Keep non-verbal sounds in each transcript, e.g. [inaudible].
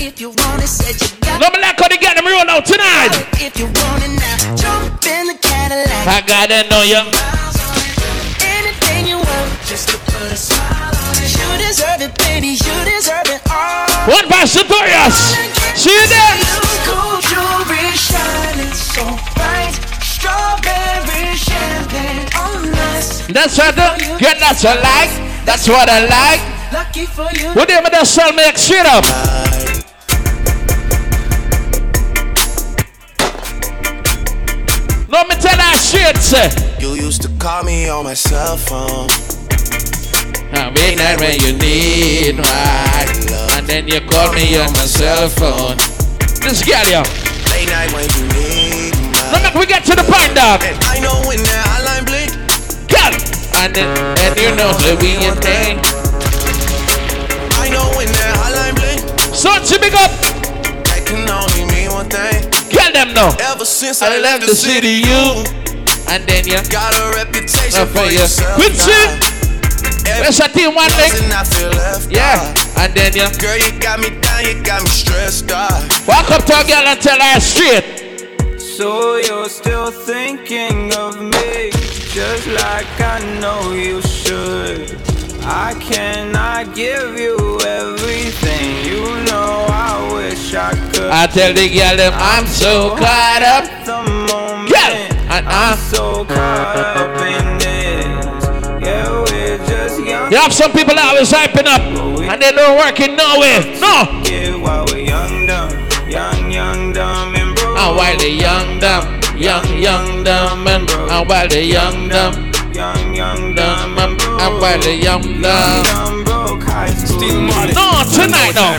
if you want it, said you got Let me like how they get them roll out tonight. if you want it now. Jump in the Cadillac. I gotta know you. Anything you want, just to put a smile on it. You deserve it, baby. You deserve it all. One by Satorius. See you there. Gold jewelry shining so bright. Strawberry champagne oh, on us. That's what the, yeah, that's what I like. That's what I like. Lucky for you. What them that sell me straight up? Shit. You used to call me on my cell phone. I mean that when you need right. And then you call me on my cell phone. This girl, yo. Late night when you need Look my. at we get to the point, dog. And I know when that hotline bling. Girl. And then, and you know the we in thing. I know when that hotline bling. So she big up. That can only mean one thing. Girl them now. Ever since I left the city, you. And then you. got a reputation Up for for you. yourself. Quincy. Let's a team one leg. And I feel left Yeah. And then you. Girl, you got me down, you got me stressed out. Walk up to a girl and tell her straight. So you're still thinking of me, just like I know you should. I cannot give you everything, you know I wish I could. I tell the girl them I'm so caught up. At the moment, Yeah, and I- I'm so caught up in this. Yeah, we're just young. You have some people that always hyping up and they don't work in nowhere. No. Yeah, while we're young, dumb, young, young, dumb, and broke. And while they young dumb, young, young dumb, and, broke. and while they young dumb, young, young, dumb, dumb, and, and and while they young dumb. Dumb broke high school. No, tonight no.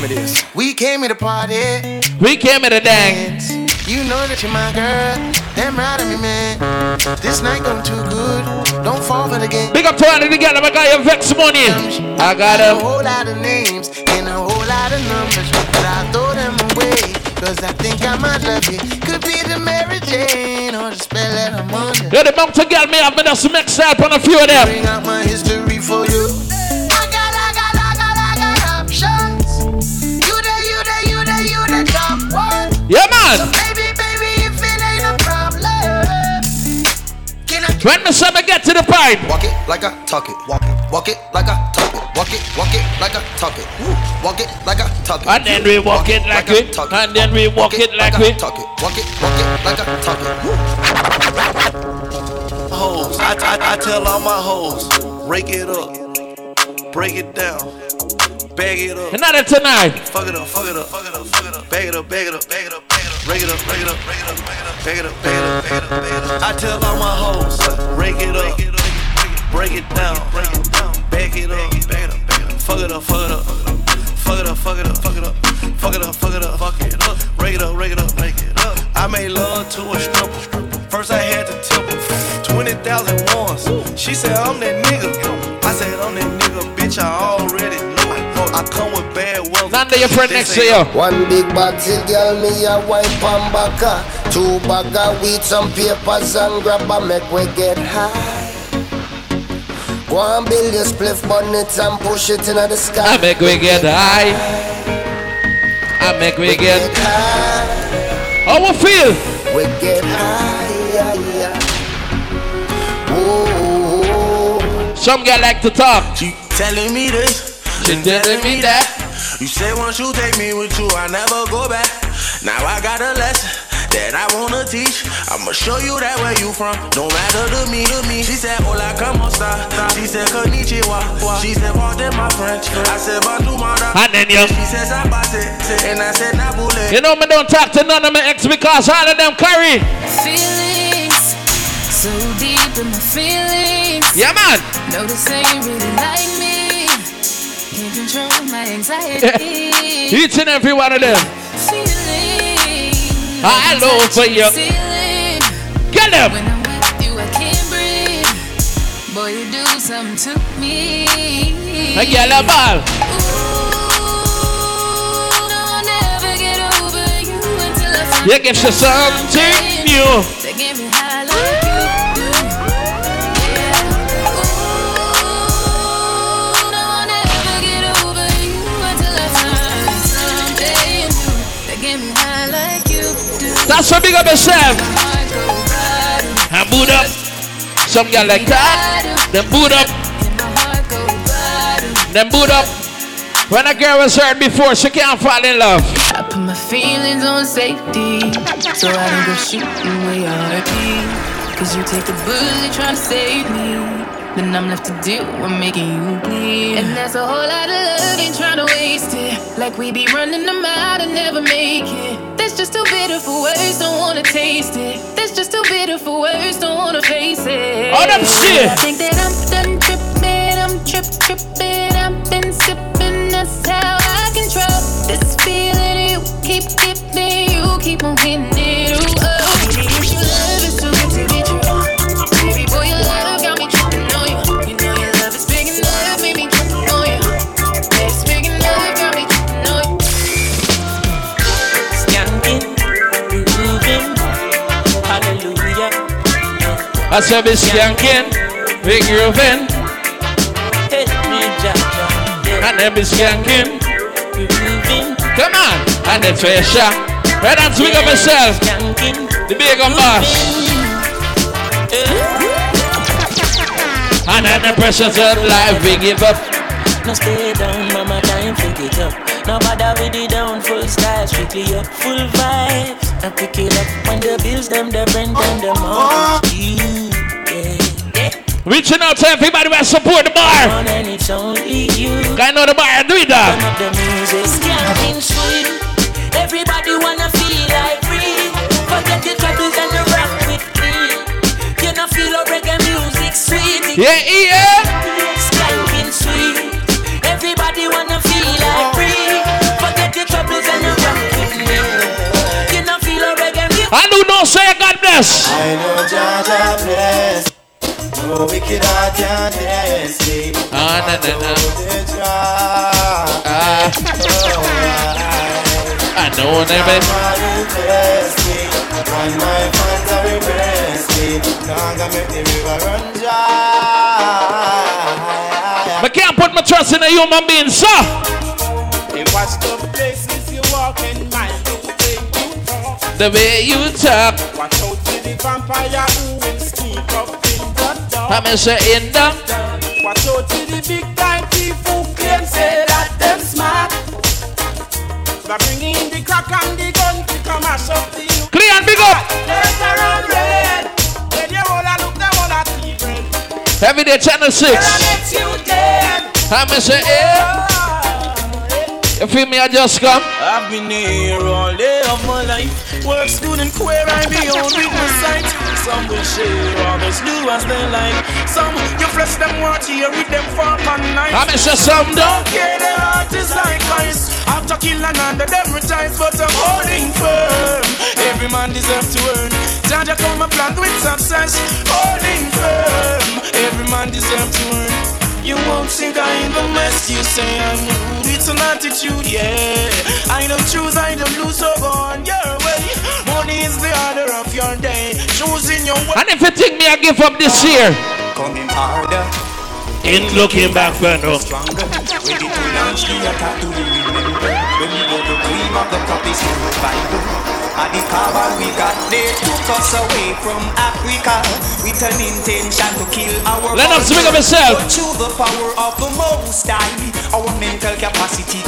We came here to party. We came here to dance. You know that you're my girl. Damn right of me, man. This night going too good. Don't fall for the game. Big up to all of the girl I got your vex money. I got a them. whole lot of names and a whole lot of numbers, but I throw them away. Cause I think I might love you. Could be the Mary Jane or the spell that I'm under. You're the bump to get me have me just mix up on a few of them. Bring out my history for you. I got, I got, I got, I got options. You the, you the, you the, you the top one. Yeah man. Baby, baby, When me say me get to the point. Walk it like I talk it. Walk it. Walk it like I talk it. Walk it. Walk it like I talk it. Walk it like I talk it. And then we walk it like I we. And then we walk it like I we. talk it. Walk it. Walk it like I talk it. Hoes. I, I, I tell all my hoes, rake it up, break it down, bag it up, Another tonight. fuck it up, fuck it up, fuck it up, fuck it up, bag it up, bag it up, bag it up, bag it up, rake it up, rake it up, rake it up, bag it up, bag it up, bag it up. I tell all my hoes, rake it up, break it down, break it down, bag it up, fuck it up, fuck it up. Fuck it up, fuck it up, fuck it up, fuck it up, fuck it up, fuck it up, rake it up, rake it up, rake it up. I made love to a stripper. First I had to tip her 20,000 once. She said, I'm that nigga. Your friend next to you. One big bottle, girl, me a wipe and baka. Two bag of weed, some papers and grab a make we get high. Go and build your spliff bonnet and push it into the sky. I make we get high. I make we get. get high. How we feel? We get high, yeah, yeah. Ooh, Some girl like to talk. She telling me this, She telling me that. You said once you take me with you, I never go back. Now I got a lesson that I wanna teach. I'ma show you that where you from. No matter to me, to me. She said, Hola, como esta? She said, Konnichiwa. She said, Pardon my French. I said, Bonjour, madame. And then you. She said, Sabate. And I said, Nabule. You know me don't talk to none of my ex because all of them carry. Feelings so deep in my feelings. Yeah man. Notice they ain't really like me. Control my anxiety. [laughs] Each and every one of them. Feeling. Ah, I love for you. Ceiling. Get them. When I'm with you, I can't breathe. Boy, you do something to me. A girl a ball. Ooh, no, I'll never get over you until I find You give you something new. That's what big up yourself. And boot up. Some girl like that. Then boot up. Then boot up. When a girl was hurt before, she can't fall in love. I put my feelings on safety, so I don't go shooting where heart beat. Cause you take a bullet trying to save me. Then I'm left to deal with making you bleed. And that's a whole lot of love, ain't trying to waste it. Like we be running them out and never make it. That's just too bitter for words, don't wanna taste it. That's just too bitter for words, don't wanna face it. Oh, All that shit. I think that I'm done tripping, I'm trip tripping, I've been sipping, that's how I control this feeling. You keep giving, you keep on hitting I said be skanking, big grooving, Hey, me, Jah, Jah, yeah. and then be skanking. Come on, and then Fisher. Right on, swing up yourself. skanking, The big on boss. And then the pressures of life, we give up. No stay down, mama, time pick it up. No bother with the down, full style, strictly up, full vibes. I pick it up when the bills, them, the rent, and the mortgage. Yeah, yeah. Reaching out to everybody who support the bar. On and it's only you. I know the bar, do it uh. Turn that. up the music, skanking sweet. Everybody wanna feel like free. Forget your troubles and the rock with me. You know feel a reggae music sweet. Yeah, yeah. Skanking sweet. Everybody wanna feel like free. Forget your troubles and the rock with me. You know feel a reggae music. I do not say God bless. I know Jah Jah bless. No wicked heart can me. Ah, na, na, na. Ah, I know them. Why you test me? When my fans are. Can't go make the river run dry. I can't put my trust in a human being, sir. Hey, watch the places you walk and mind the way you talk. The way you talk, Watch out for the vampire who will sneak up in the dark. I'm say in the. Watch out for the big time who claim say that them smart. They bring in the crack and the gun to come mash up the youth. Clear and big up. There's a red. When you wanna look, they wanna see red. Every day, channel 6. When I let you dead. I'm say, eh. You feel me? I just come. I've been here all day of my life. Work, student, queer, I be on with sight. Some will share, others do as they like. Some you flesh them want to hear with them fork and knife. I'm say some Don't care, their heart is like ice. After kill another, them retires, but I'm holding firm. Every man deserves to earn. Jah Jah come and plant with success. Holding firm. Every man deserves to earn. You won't think I in the mess. You say I'm rude. It's an attitude, yeah. I don't choose, I don't lose, so go on your way. Money is the order of your day. Choosing your way. And if you think me, I give up this year. Coming harder. In looking back, friend. oh. stronger. Ready to launch the attack to the remember. When we go to dream of the copies to Bible. And the power we got, they took us away from Africa with an intention to kill our Let us speak of culture. yourself. But through the power of the Most High, our mental capacity.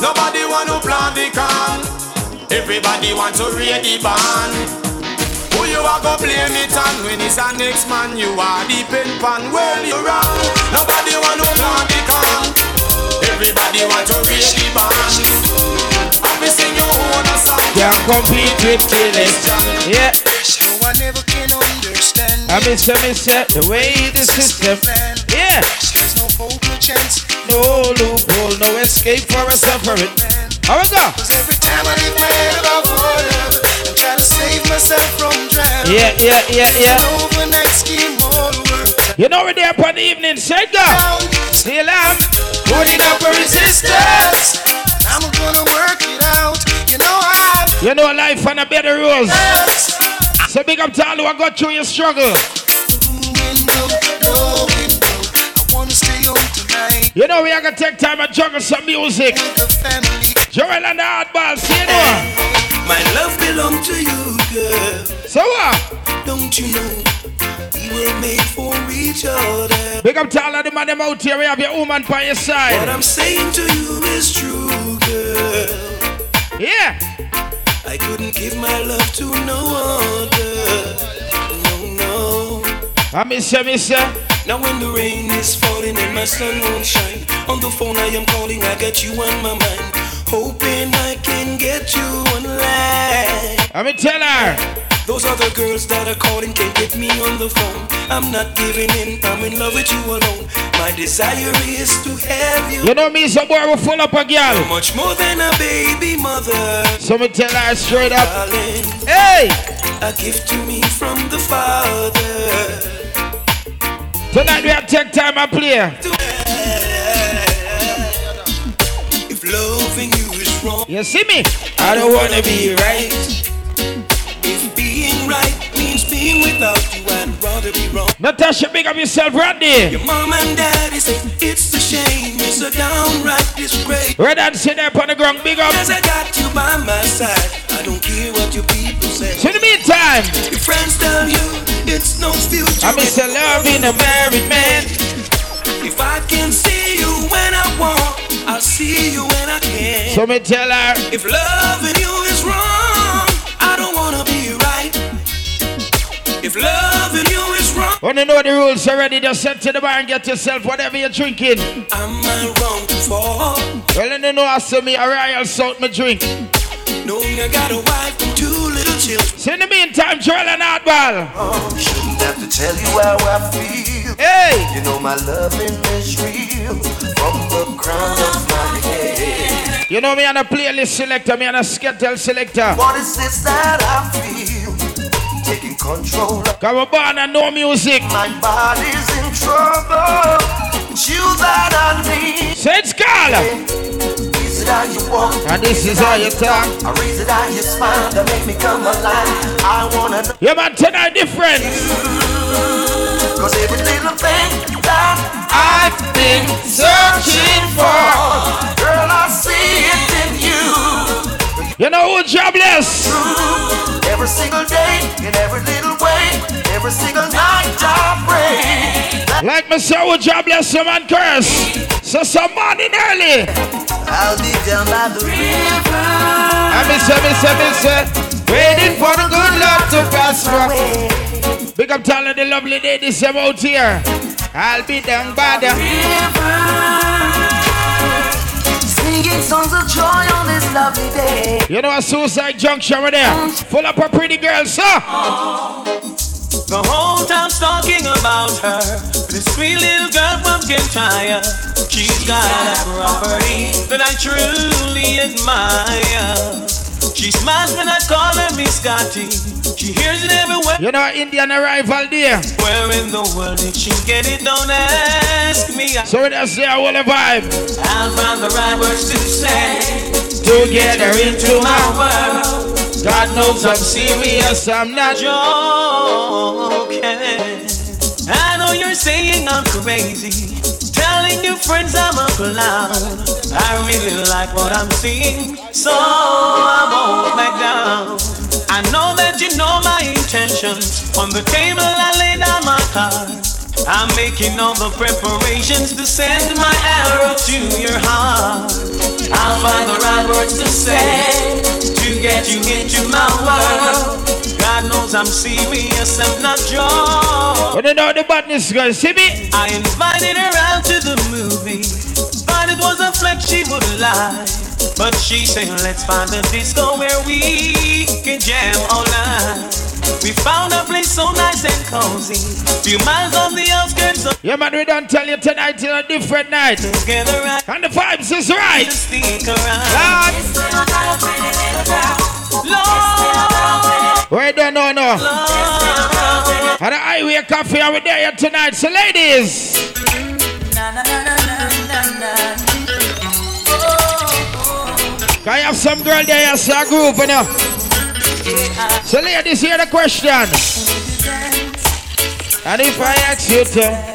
Nobody want to plant the can. Everybody want to read the band. Who you are go blame it on when it's a next man you are the pen pan well you wrong Nobody want to plant the can Everybody want to reach the band Can't compete with killers. Yeah. No one ever can understand I miss I miss the way the system. Yeah. There's no hope, no chance No loophole, no escape for a suffering. How we go? Cause every time I lift my head above water I'm trying to save myself from drowning Yeah, yeah, yeah, yeah. Overnight scheme all You know we're there upon the evening, down Still am. Putting up a resistance I'm gonna work You know life on a better rules. So big up to all who have got through your struggle. window, no window. I wanna stay home tonight You know we are gonna take time and juggle some music. with the family. Joel and the hardball, see you know. My love belongs to you, girl. So what? Don't you know we were made for each other? Big up to all of the man them out here. We have your woman by your side. What. I'm saying to you is true, girl. Yeah. I couldn't give my love to no other. No, no. Ah, I miss you, miss you. Now when the rain is falling and my sun won't shine, on the phone I am calling, I got you on my mind, hoping I can get you online. Let ah, me tell her. Those other girls that are calling can't get me on the phone. I'm not giving in, I'm in love with you alone. My desire is to have you. You know me, some boy will full up a girl. Much more than a baby mother, So me tell her straight up. darling. Hey! A gift to me from the Father. Tonight we have take time and play. If loving you is wrong, You see me? I don't wanna be right. Right means being without you, I'd rather be wrong. Natasha, big up yourself, Randy. Your mom and daddy say it's a shame, it's a downright disgrace. Red and sit there on the ground, big up. As I got you by my side, I don't care what your people say. So in the meantime, Your friends tell you it's no future. I miss a love in a married man. If I can see you when I want, I'll see you when I can. So me tell her, If loving you when you know the rules already, just head to the bar and get yourself whatever you're drinking. am I wrong to fall? Well, then you know I see me a royal salt me drink. Knowing I got a wife and two little children. So in the meantime, Joel and Hardball. Oh, shouldn't have to tell you how I feel. Hey! You know my loving is real from the crown of my head. You know me and a playlist selector, me and a schedule selector. What is this that I feel? Control and no music. my body's in trouble. You that I need. So it's called. Is it how you walk? And this is how you talk. I raise it how you smile that make me come alive. I wanna know. Yeah, man, tonight different. Cause every little thing that I've been searching for. girl I see it in you. You know who jobless? Every single day, in every little way, every single night I pray. Like me say who jobless, some man curse. So some morning early. I'll be down by the river. I miss you, miss you, miss you. Waiting for the good luck to prosper. Big up of the lovely ladies out here. I'll be down by the Singing songs of joy on this lovely day. You know a suicide junction over there. Full up of pretty girls, sir. The whole town's talking about her. This sweet little girl from Kintyre. She's got a property that I truly admire. She smiles when I call her Miss Scotty. She hears it everywhere. You know Indian arrival there. Where in the world did she get it? Don't ask me. So that's there, all the vibe. I'll find the right words to say To get her into my world. God knows I'm serious, I'm not joking. I know you're saying I'm crazy, telling your friends I'm a clown. I really like what I'm seeing, so I won't back down. I know that you know my intentions. On the table, I lay down my cards. I'm making all the preparations to send my arrow to your heart. I'll find the right words to say to get you into my world. God knows I'm serious, I'm not joking. When you know the badness, guys, see me? I invited would lie. But she said, let's find a disco where we can jam all night. We found a place so nice and cozy. Few miles on the outskirts of Yeah, man, we don't tell you tonight is a different night. together right And the vibes is right. to stick around. Lord, Lord, we don't know, no. Lord. And the highway coffee, and we there here tonight. So, ladies, can you have some girl there, see a group, you know? So, ladies, hear the question. And if I ask you to,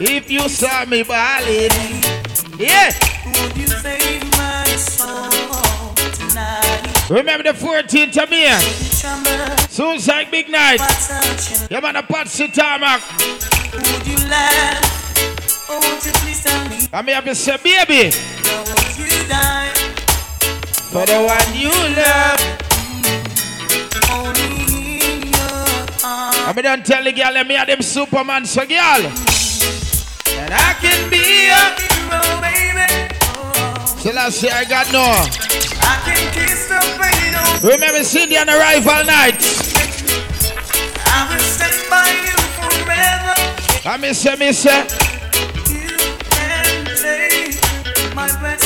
If you saw me balling, yeah. Would you save my soul tonight? Remember the 14th of May, Suicide Big Night. Yeah, man, the Patsy Tarmac. Would you laugh? Or won't you please tell me I mean, have to say, baby, how would you die? for the one you love. Only in your arms. I mean, don't tell the girl, let me have them Superman, so girl. And I can be a. Hero, baby. Oh, Till I say I got no. I can kiss the Remember Cindy on arrival night. I miss say, miss say. You can take my breath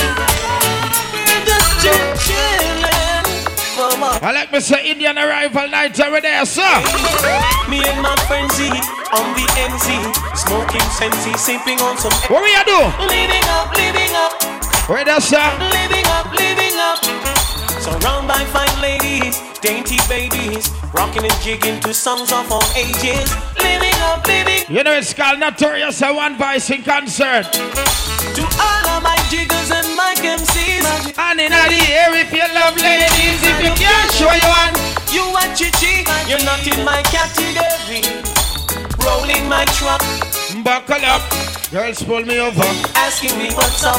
Just chill, chillin'. Mama. I like me say Indian arrival night over there, sir. Me and my friends Z on the NZ, smoking sensi, sipping on some. What we a do? Living up, living up, Where that, sir? living up, living up. Surrounded by fine ladies, dainty babies, rocking and jigging to songs of all ages. Living up, living You know it's called Notorious and One Voice in concert. to all of my jiggers and my MCs. And in the air if you love ladies, if you can't show you one. You are chichi, you're not in my category. Rolling my truck, Buckle up. Girls pull me over. asking me what's up.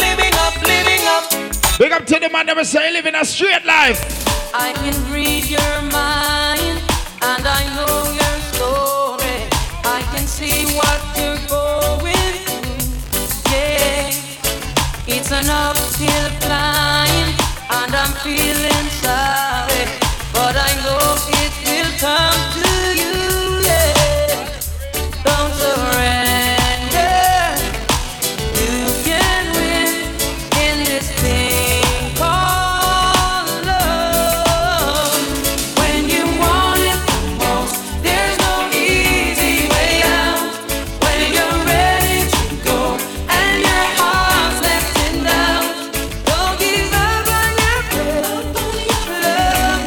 Living up, living up. Big up to the man that say living a straight life. I can read your mind and I know your story. I can see what you're going through. Yeah, it's an uphill climb.